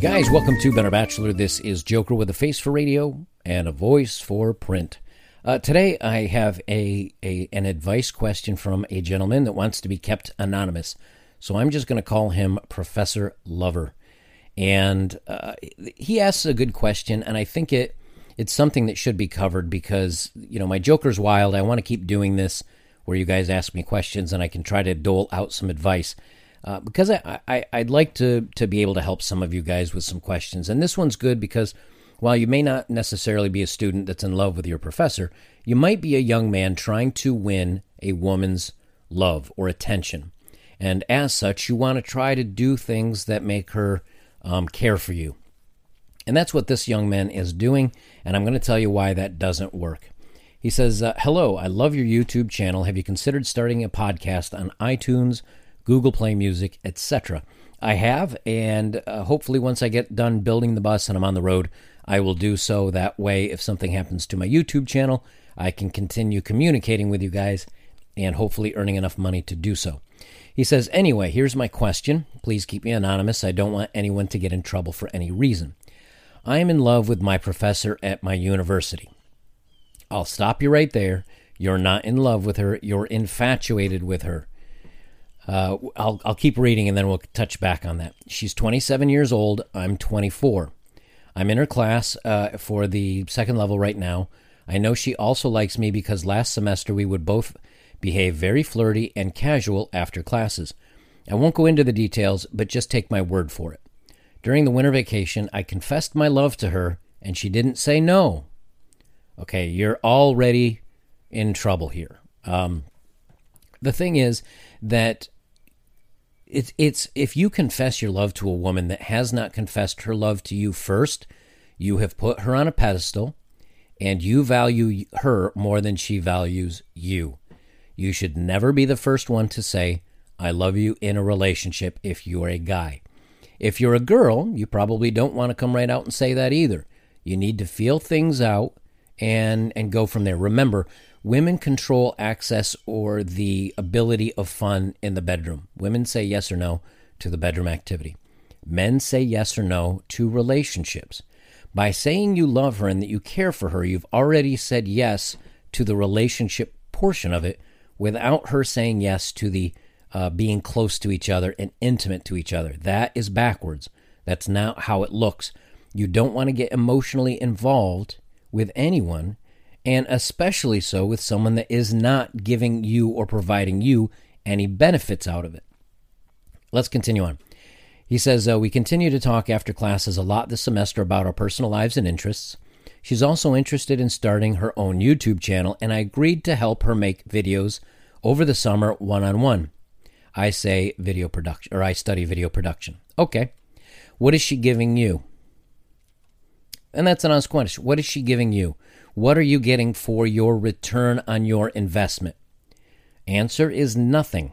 Guys, welcome to Better Bachelor. This is Joker with a face for radio and a voice for print. Uh, today, I have a, a an advice question from a gentleman that wants to be kept anonymous. So I'm just going to call him Professor Lover, and uh, he asks a good question, and I think it it's something that should be covered because you know my Joker's wild. I want to keep doing this where you guys ask me questions and I can try to dole out some advice uh, because I, I I'd like to to be able to help some of you guys with some questions. And this one's good because while you may not necessarily be a student that's in love with your professor, you might be a young man trying to win a woman's love or attention. And as such, you want to try to do things that make her um, care for you. And that's what this young man is doing. And I'm going to tell you why that doesn't work. He says, uh, Hello, I love your YouTube channel. Have you considered starting a podcast on iTunes Google Play Music, etc. I have, and uh, hopefully, once I get done building the bus and I'm on the road, I will do so. That way, if something happens to my YouTube channel, I can continue communicating with you guys and hopefully earning enough money to do so. He says, Anyway, here's my question. Please keep me anonymous. I don't want anyone to get in trouble for any reason. I am in love with my professor at my university. I'll stop you right there. You're not in love with her, you're infatuated with her. Uh, I'll, I'll keep reading and then we'll touch back on that. She's 27 years old. I'm 24. I'm in her class uh, for the second level right now. I know she also likes me because last semester we would both behave very flirty and casual after classes. I won't go into the details, but just take my word for it. During the winter vacation, I confessed my love to her, and she didn't say no. Okay, you're already in trouble here. Um, the thing is that it's it's if you confess your love to a woman that has not confessed her love to you first, you have put her on a pedestal and you value her more than she values you. You should never be the first one to say I love you in a relationship if you are a guy. If you're a girl, you probably don't want to come right out and say that either. You need to feel things out and and go from there. Remember, Women control access or the ability of fun in the bedroom. Women say yes or no to the bedroom activity. Men say yes or no to relationships. By saying you love her and that you care for her, you've already said yes to the relationship portion of it without her saying yes to the uh, being close to each other and intimate to each other. That is backwards. That's not how it looks. You don't want to get emotionally involved with anyone and especially so with someone that is not giving you or providing you any benefits out of it. Let's continue on. He says, uh, We continue to talk after classes a lot this semester about our personal lives and interests. She's also interested in starting her own YouTube channel, and I agreed to help her make videos over the summer one on one. I say video production, or I study video production. Okay. What is she giving you? And that's an honest question. What is she giving you? What are you getting for your return on your investment? Answer is nothing.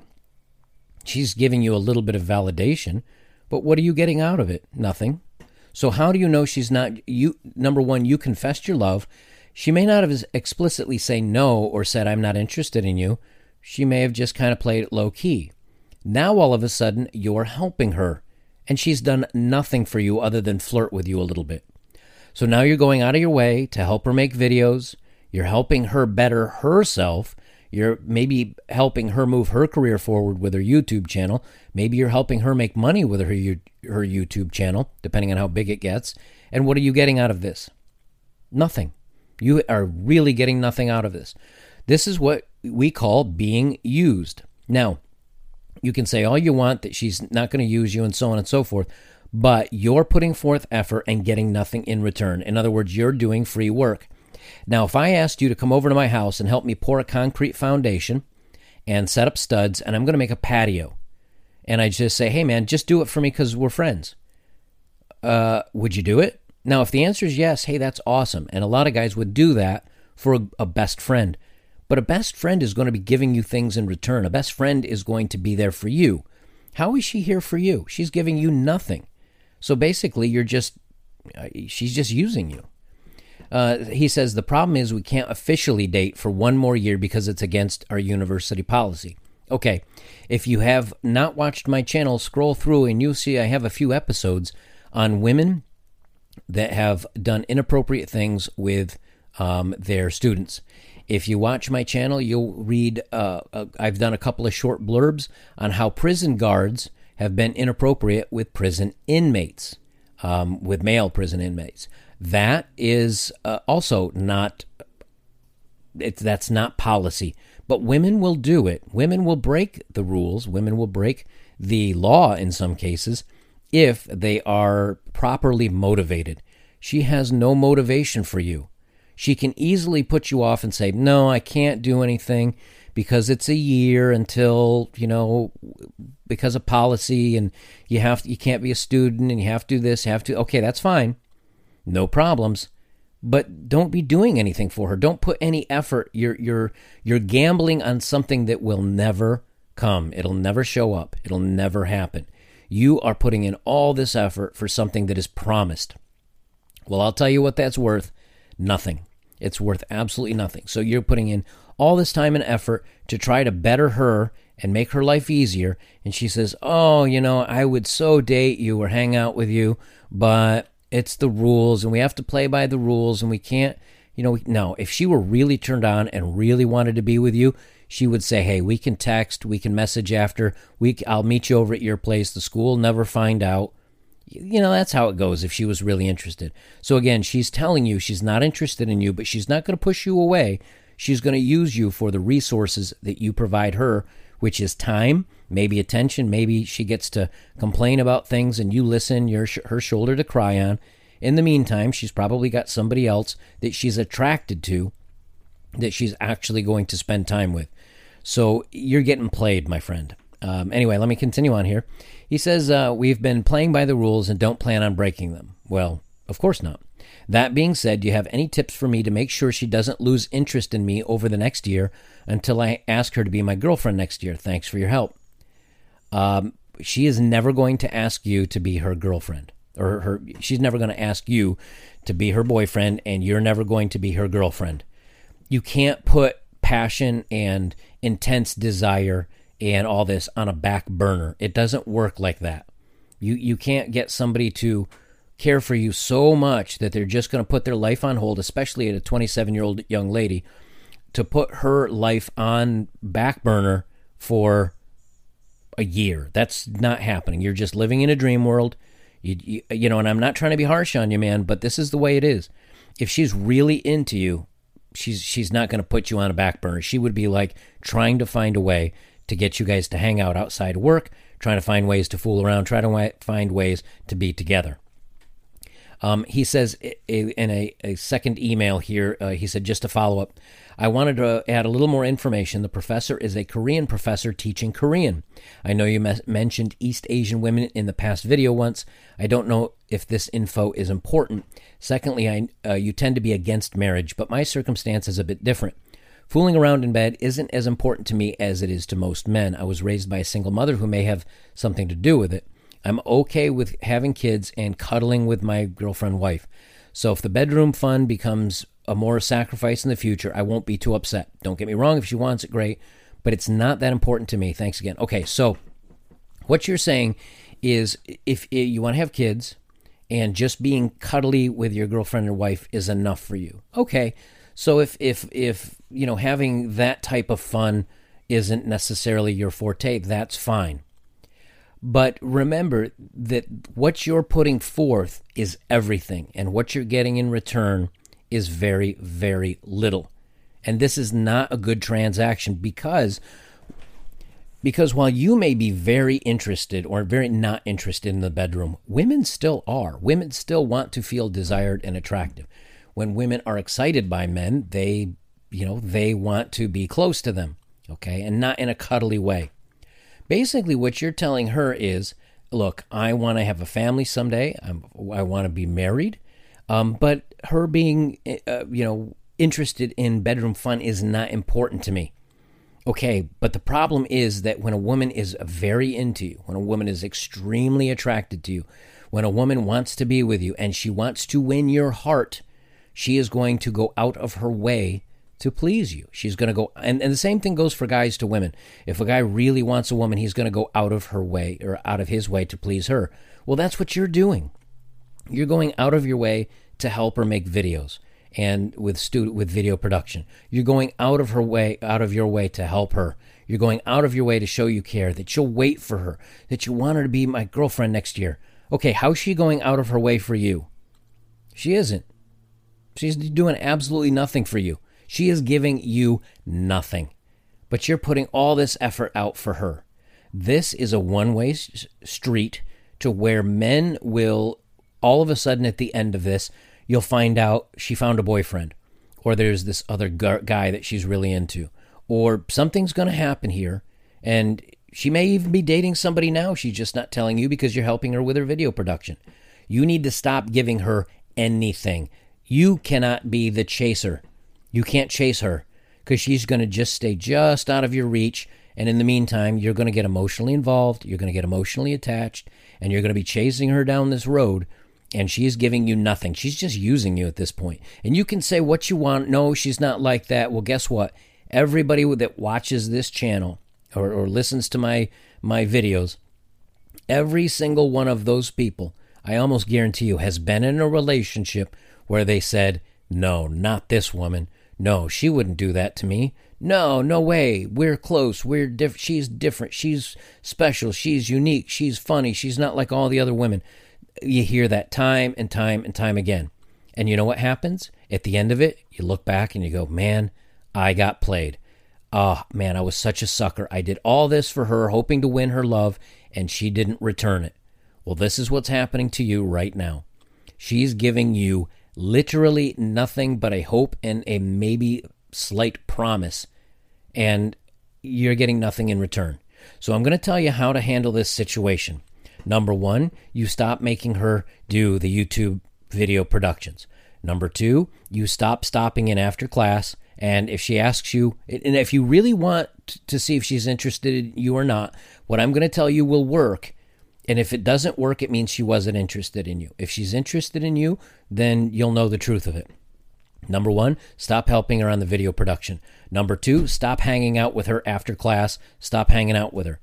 She's giving you a little bit of validation, but what are you getting out of it? Nothing. So how do you know she's not you number 1 you confessed your love. She may not have explicitly say no or said I'm not interested in you. She may have just kind of played it low key. Now all of a sudden you're helping her and she's done nothing for you other than flirt with you a little bit. So now you're going out of your way to help her make videos. You're helping her better herself. You're maybe helping her move her career forward with her YouTube channel. Maybe you're helping her make money with her her YouTube channel, depending on how big it gets. And what are you getting out of this? Nothing. You are really getting nothing out of this. This is what we call being used. Now, you can say all you want that she's not going to use you and so on and so forth but you're putting forth effort and getting nothing in return. In other words, you're doing free work. Now, if I asked you to come over to my house and help me pour a concrete foundation and set up studs, and I'm going to make a patio, and I just say, hey, man, just do it for me because we're friends, uh, would you do it? Now, if the answer is yes, hey, that's awesome. And a lot of guys would do that for a, a best friend. But a best friend is going to be giving you things in return. A best friend is going to be there for you. How is she here for you? She's giving you nothing. So basically, you're just, uh, she's just using you. Uh, he says the problem is we can't officially date for one more year because it's against our university policy. Okay, if you have not watched my channel, scroll through and you'll see I have a few episodes on women that have done inappropriate things with um, their students. If you watch my channel, you'll read, uh, uh, I've done a couple of short blurbs on how prison guards have been inappropriate with prison inmates, um, with male prison inmates. That is uh, also not, it's, that's not policy. But women will do it. Women will break the rules. Women will break the law in some cases if they are properly motivated. She has no motivation for you. She can easily put you off and say, No, I can't do anything because it's a year until, you know, because of policy and you have you can't be a student and you have to do this, you have to okay, that's fine. No problems. But don't be doing anything for her. Don't put any effort. You're you're you're gambling on something that will never come. It'll never show up. It'll never happen. You are putting in all this effort for something that is promised. Well, I'll tell you what that's worth nothing. It's worth absolutely nothing. So you're putting in all this time and effort to try to better her and make her life easier. And she says, Oh, you know, I would so date you or hang out with you, but it's the rules and we have to play by the rules and we can't, you know, no. If she were really turned on and really wanted to be with you, she would say, "Hey, we can text, we can message after. We I'll meet you over at your place. The school never find out." You know, that's how it goes if she was really interested. So again, she's telling you she's not interested in you, but she's not going to push you away. She's going to use you for the resources that you provide her, which is time, maybe attention, maybe she gets to complain about things and you listen, your her shoulder to cry on. In the meantime, she's probably got somebody else that she's attracted to that she's actually going to spend time with. So you're getting played, my friend. Um, anyway, let me continue on here. He says, uh, We've been playing by the rules and don't plan on breaking them. Well, of course not. That being said, do you have any tips for me to make sure she doesn't lose interest in me over the next year until I ask her to be my girlfriend next year? Thanks for your help. Um, she is never going to ask you to be her girlfriend, or her. She's never going to ask you to be her boyfriend, and you're never going to be her girlfriend. You can't put passion and intense desire and all this on a back burner. It doesn't work like that. You you can't get somebody to care for you so much that they're just going to put their life on hold, especially at a 27 year old young lady, to put her life on back burner for a year. That's not happening. You're just living in a dream world. You, you, you know, and I'm not trying to be harsh on you, man, but this is the way it is. If she's really into you, she's she's not going to put you on a back burner. She would be like trying to find a way to get you guys to hang out outside work, trying to find ways to fool around, try to find ways to be together. Um, he says in a, a second email here, uh, he said, just to follow up, I wanted to add a little more information. The professor is a Korean professor teaching Korean. I know you mes- mentioned East Asian women in the past video once. I don't know if this info is important. Secondly, I, uh, you tend to be against marriage, but my circumstance is a bit different. Fooling around in bed isn't as important to me as it is to most men. I was raised by a single mother who may have something to do with it. I'm okay with having kids and cuddling with my girlfriend wife. So if the bedroom fun becomes a more sacrifice in the future, I won't be too upset. Don't get me wrong, if she wants it, great, but it's not that important to me. Thanks again. Okay, so what you're saying is if you want to have kids and just being cuddly with your girlfriend or wife is enough for you. Okay. So if if if you know having that type of fun isn't necessarily your forte, that's fine. But remember that what you're putting forth is everything, and what you're getting in return is very, very little. And this is not a good transaction because because while you may be very interested or very not interested in the bedroom, women still are. Women still want to feel desired and attractive. When women are excited by men, they, you know, they want to be close to them, okay? And not in a cuddly way. Basically, what you're telling her is look, I want to have a family someday. I'm, i want to be married. Um, but her being, uh, you know, interested in bedroom fun is not important to me. Okay, but the problem is that when a woman is very into you, when a woman is extremely attracted to you, when a woman wants to be with you and she wants to win your heart, she is going to go out of her way to please you. She's going to go, and, and the same thing goes for guys to women. If a guy really wants a woman, he's going to go out of her way or out of his way to please her. Well, that's what you're doing. You're going out of your way to help her make videos and with stu- with video production. You're going out of her way, out of your way to help her. You're going out of your way to show you care, that you'll wait for her, that you want her to be my girlfriend next year. Okay, how's she going out of her way for you? She isn't. She's doing absolutely nothing for you. She is giving you nothing. But you're putting all this effort out for her. This is a one way street to where men will, all of a sudden at the end of this, you'll find out she found a boyfriend, or there's this other guy that she's really into, or something's going to happen here. And she may even be dating somebody now. She's just not telling you because you're helping her with her video production. You need to stop giving her anything. You cannot be the chaser. You can't chase her because she's going to just stay just out of your reach. And in the meantime, you're going to get emotionally involved, you're going to get emotionally attached, and you're going to be chasing her down this road. And she's giving you nothing. She's just using you at this point. And you can say what you want. No, she's not like that. Well, guess what? Everybody that watches this channel or, or listens to my my videos, every single one of those people, I almost guarantee you, has been in a relationship where they said, "No, not this woman. No, she wouldn't do that to me. No, no way. We're close. We're different. She's different. She's special. She's unique. She's funny. She's not like all the other women. You hear that time and time and time again. And you know what happens? At the end of it, you look back and you go, man, I got played. Oh, man, I was such a sucker. I did all this for her, hoping to win her love, and she didn't return it. Well, this is what's happening to you right now. She's giving you literally nothing but a hope and a maybe slight promise, and you're getting nothing in return. So I'm going to tell you how to handle this situation. Number one, you stop making her do the YouTube video productions. Number two, you stop stopping in after class. And if she asks you, and if you really want to see if she's interested in you or not, what I'm going to tell you will work and if it doesn't work, it means she wasn't interested in you. If she's interested in you, then you'll know the truth of it. Number one, stop helping her on the video production. Number two, stop hanging out with her after class. Stop hanging out with her.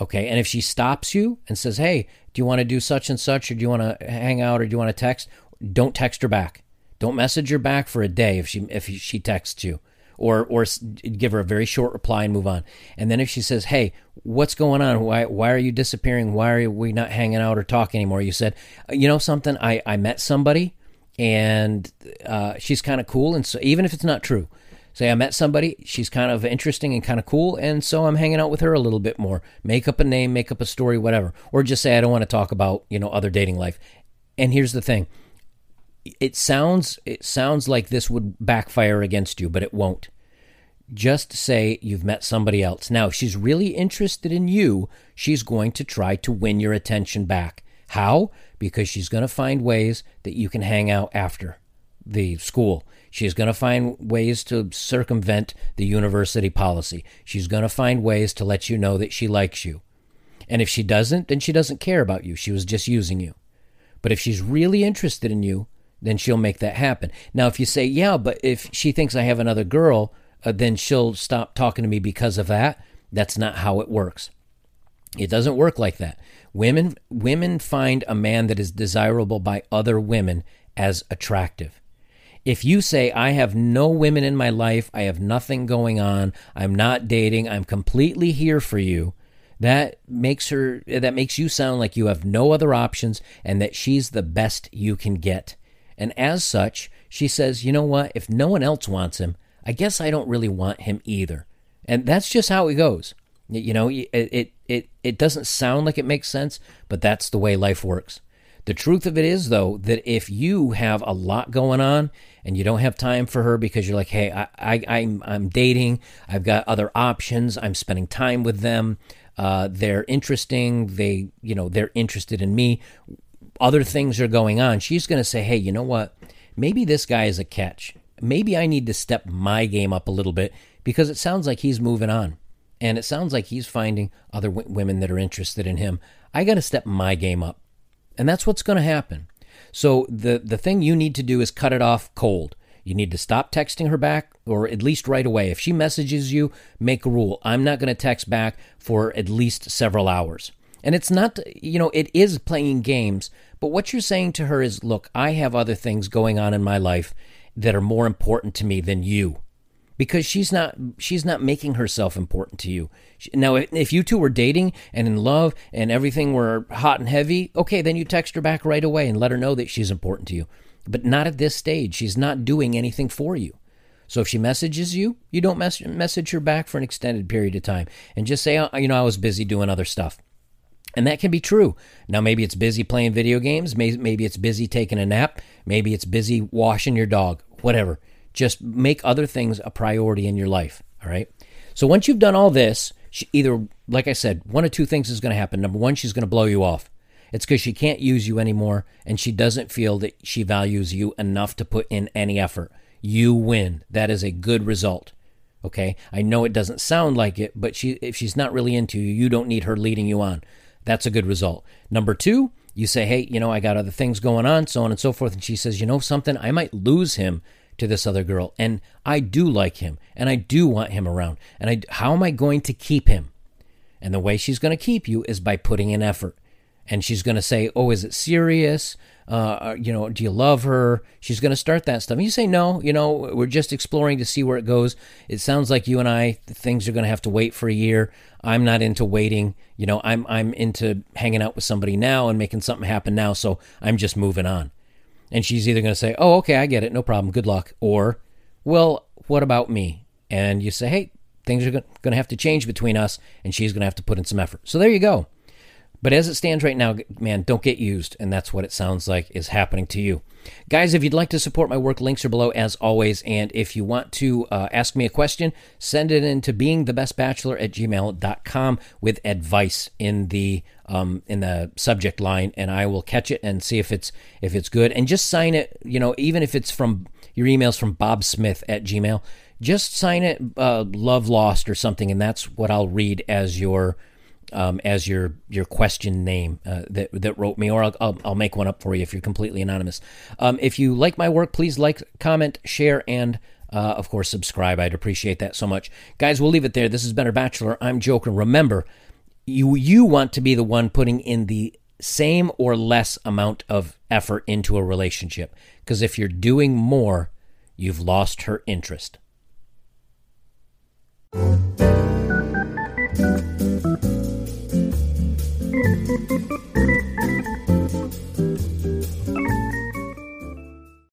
Okay. And if she stops you and says, Hey, do you want to do such and such, or do you want to hang out, or do you want to text? Don't text her back. Don't message her back for a day if she if she texts you or or give her a very short reply and move on. And then if she says, "Hey, what's going on? Why why are you disappearing? Why are we not hanging out or talking anymore?" You said, "You know something? I I met somebody and uh, she's kind of cool, and so even if it's not true." Say I met somebody, she's kind of interesting and kind of cool, and so I'm hanging out with her a little bit more. Make up a name, make up a story, whatever. Or just say I don't want to talk about, you know, other dating life. And here's the thing it sounds it sounds like this would backfire against you, but it won't. Just say you've met somebody else. Now, if she's really interested in you, she's going to try to win your attention back. How? Because she's going to find ways that you can hang out after the school. She's going to find ways to circumvent the university policy. She's going to find ways to let you know that she likes you. And if she doesn't, then she doesn't care about you. She was just using you. But if she's really interested in you, then she'll make that happen. Now, if you say, yeah, but if she thinks I have another girl, uh, then she'll stop talking to me because of that. That's not how it works. It doesn't work like that. Women women find a man that is desirable by other women as attractive. If you say I have no women in my life, I have nothing going on, I'm not dating, I'm completely here for you, that makes her that makes you sound like you have no other options and that she's the best you can get. And as such, she says, you know what? If no one else wants him, I guess I don't really want him either. And that's just how it goes. You know, it, it, it, it doesn't sound like it makes sense, but that's the way life works. The truth of it is, though, that if you have a lot going on and you don't have time for her because you're like, hey, I, I, I'm, I'm dating, I've got other options, I'm spending time with them, uh, they're interesting, they, you know, they're interested in me other things are going on, she's going to say, hey, you know what? Maybe this guy is a catch. Maybe I need to step my game up a little bit because it sounds like he's moving on. And it sounds like he's finding other w- women that are interested in him. I got to step my game up. And that's what's going to happen. So the the thing you need to do is cut it off cold. You need to stop texting her back, or at least right away. If she messages you, make a rule. I'm not going to text back for at least several hours. And it's not, you know, it is playing games, but what you're saying to her is, look, I have other things going on in my life that are more important to me than you. Because she's not she's not making herself important to you. Now if you two were dating and in love and everything were hot and heavy, okay, then you text her back right away and let her know that she's important to you. But not at this stage. She's not doing anything for you. So if she messages you, you don't mess- message her back for an extended period of time and just say, oh, you know, I was busy doing other stuff. And that can be true. Now, maybe it's busy playing video games. Maybe it's busy taking a nap. Maybe it's busy washing your dog, whatever. Just make other things a priority in your life. All right. So once you've done all this, she, either, like I said, one of two things is going to happen. Number one, she's going to blow you off. It's because she can't use you anymore and she doesn't feel that she values you enough to put in any effort. You win. That is a good result. Okay. I know it doesn't sound like it, but she, if she's not really into you, you don't need her leading you on. That's a good result. Number two, you say, hey, you know, I got other things going on, so on and so forth. And she says, you know something, I might lose him to this other girl. And I do like him and I do want him around. And I, how am I going to keep him? And the way she's going to keep you is by putting in effort. And she's going to say, oh, is it serious? Uh, uh, you know, do you love her? She's going to start that stuff. And you say, no, you know, we're just exploring to see where it goes. It sounds like you and I, things are going to have to wait for a year. I'm not into waiting. You know, I'm, I'm into hanging out with somebody now and making something happen now. So I'm just moving on. And she's either going to say, oh, okay, I get it. No problem. Good luck. Or, well, what about me? And you say, hey, things are going to have to change between us. And she's going to have to put in some effort. So there you go. But as it stands right now, man, don't get used. And that's what it sounds like is happening to you. Guys, if you'd like to support my work, links are below as always. And if you want to uh, ask me a question, send it in to beingthebestbachelor at gmail.com with advice in the um, in the subject line, and I will catch it and see if it's if it's good. And just sign it, you know, even if it's from your emails from Bob Smith at Gmail, just sign it uh, love lost or something, and that's what I'll read as your um, as your your question name uh, that that wrote me, or I'll, I'll, I'll make one up for you if you're completely anonymous. Um, if you like my work, please like, comment, share, and uh, of course subscribe. I'd appreciate that so much, guys. We'll leave it there. This is Better Bachelor. I'm Joker. Remember, you you want to be the one putting in the same or less amount of effort into a relationship because if you're doing more, you've lost her interest.